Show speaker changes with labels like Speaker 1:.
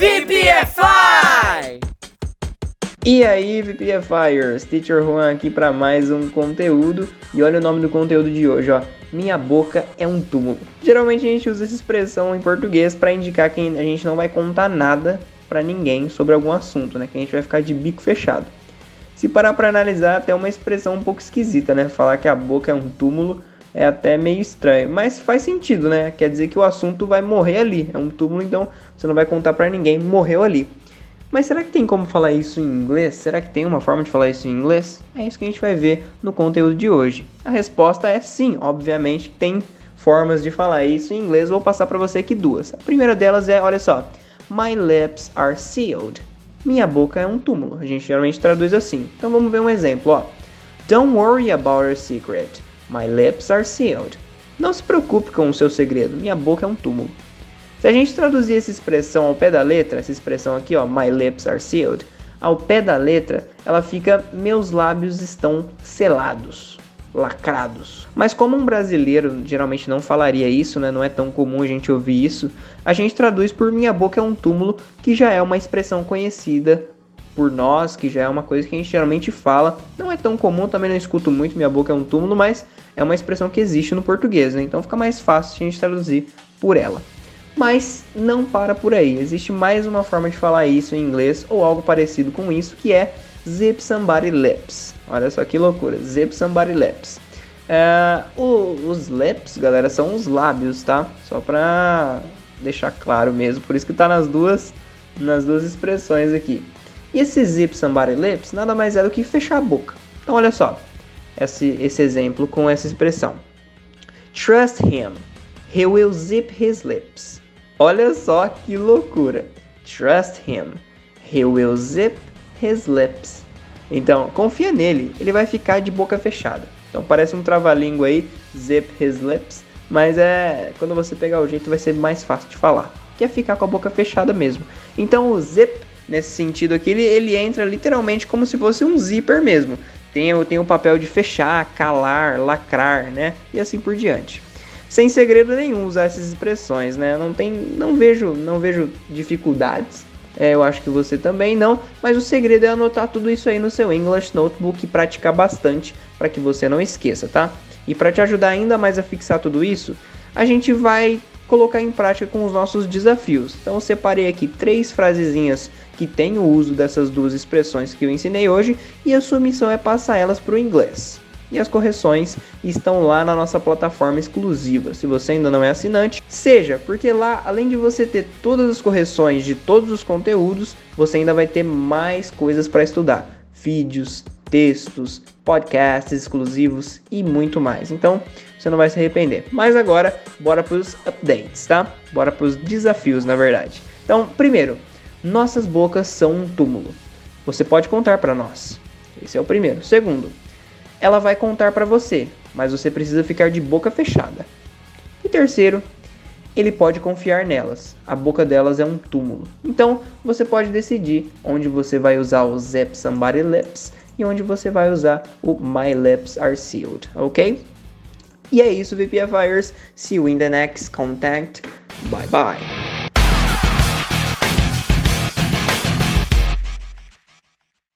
Speaker 1: VPFI!
Speaker 2: E aí, VPFires, Teacher Juan aqui para mais um conteúdo. E olha o nome do conteúdo de hoje, ó. Minha boca é um túmulo. Geralmente a gente usa essa expressão em português para indicar que a gente não vai contar nada para ninguém sobre algum assunto, né? Que a gente vai ficar de bico fechado. Se parar para analisar, até uma expressão um pouco esquisita, né? Falar que a boca é um túmulo é até meio estranho, mas faz sentido, né? Quer dizer que o assunto vai morrer ali. É um túmulo, então você não vai contar para ninguém, morreu ali. Mas será que tem como falar isso em inglês? Será que tem uma forma de falar isso em inglês? É isso que a gente vai ver no conteúdo de hoje. A resposta é sim, obviamente tem formas de falar isso em inglês. Vou passar para você aqui duas. A primeira delas é, olha só, My lips are sealed. Minha boca é um túmulo. A gente geralmente traduz assim. Então vamos ver um exemplo, ó. Don't worry about your secret. My lips are sealed. Não se preocupe com o seu segredo. Minha boca é um túmulo. Se a gente traduzir essa expressão ao pé da letra, essa expressão aqui, ó, my lips are sealed, ao pé da letra, ela fica meus lábios estão selados, lacrados. Mas como um brasileiro geralmente não falaria isso, né, não é tão comum a gente ouvir isso, a gente traduz por minha boca é um túmulo, que já é uma expressão conhecida por nós, que já é uma coisa que a gente geralmente fala. Não é tão comum, também não escuto muito, minha boca é um túmulo, mas é uma expressão que existe no português, né? Então fica mais fácil a gente traduzir por ela. Mas não para por aí. Existe mais uma forma de falar isso em inglês ou algo parecido com isso, que é zip somebody lips. Olha só que loucura, zip somebody lips. É, os lips, galera, são os lábios, tá? Só pra deixar claro mesmo, por isso que tá nas duas, nas duas expressões aqui. E esse zip somebody lips nada mais é do que fechar a boca. Então olha só, esse, esse exemplo com essa expressão. Trust him, he will zip his lips. Olha só que loucura. Trust him. He will zip his lips. Então, confia nele, ele vai ficar de boca fechada. Então parece um trava-língua aí, zip his lips, mas é quando você pegar o jeito vai ser mais fácil de falar, que é ficar com a boca fechada mesmo. Então o zip nesse sentido aqui, ele, ele entra literalmente como se fosse um zíper mesmo. Tem, tem o papel de fechar, calar, lacrar, né? E assim por diante sem segredo nenhum usar essas expressões, né? Não tem, não vejo, não vejo dificuldades. É, eu acho que você também não, mas o segredo é anotar tudo isso aí no seu English Notebook e praticar bastante para que você não esqueça, tá? E para te ajudar ainda mais a fixar tudo isso, a gente vai colocar em prática com os nossos desafios. Então eu separei aqui três frasezinhas que têm o uso dessas duas expressões que eu ensinei hoje e a sua missão é passar elas para o inglês e as correções estão lá na nossa plataforma exclusiva. Se você ainda não é assinante, seja, porque lá, além de você ter todas as correções de todos os conteúdos, você ainda vai ter mais coisas para estudar: vídeos, textos, podcasts exclusivos e muito mais. Então, você não vai se arrepender. Mas agora, bora para os updates, tá? Bora para os desafios, na verdade. Então, primeiro, nossas bocas são um túmulo. Você pode contar para nós. Esse é o primeiro. Segundo, ela vai contar para você, mas você precisa ficar de boca fechada. E terceiro, ele pode confiar nelas. A boca delas é um túmulo. Então, você pode decidir onde você vai usar o Zap Somebody Lips e onde você vai usar o My Lips Are Sealed, ok? E é isso, VPFires. See you in the next contact. Bye bye.